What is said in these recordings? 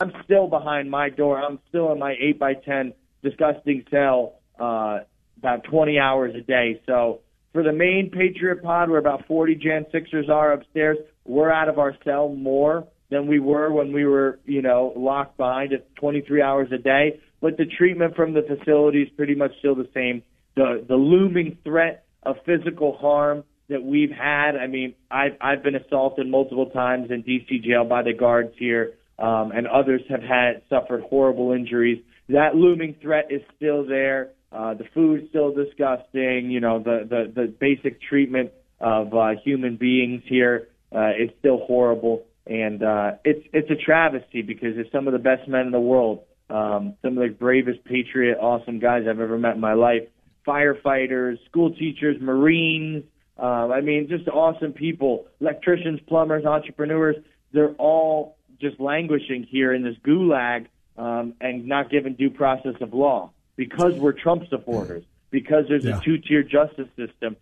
I'm still behind my door. I'm still in my 8 by 10 disgusting cell uh, about 20 hours a day. So for the main Patriot pod, where about 40 Jan Sixers are upstairs, we're out of our cell more than we were when we were, you know, locked behind it 23 hours a day. But the treatment from the facility is pretty much still the same. The the looming threat of physical harm that we've had. I mean, I've I've been assaulted multiple times in DC jail by the guards here um, and others have had suffered horrible injuries. That looming threat is still there. Uh, the food's still disgusting. You know, the the, the basic treatment of uh, human beings here uh, is still horrible, and uh, it's it's a travesty because it's some of the best men in the world, um, some of the bravest patriot, awesome guys I've ever met in my life. Firefighters, school teachers, Marines. Uh, I mean, just awesome people, electricians, plumbers, entrepreneurs. They're all just languishing here in this gulag um, and not given due process of law because we're Trump supporters, because there's yeah. a two tier justice system.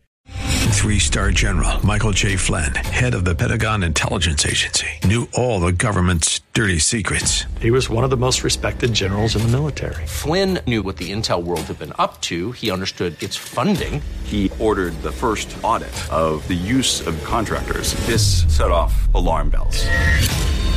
Three star general Michael J. Flynn, head of the Pentagon Intelligence Agency, knew all the government's dirty secrets. He was one of the most respected generals in the military. Flynn knew what the intel world had been up to, he understood its funding. He ordered the first audit of the use of contractors. This set off alarm bells.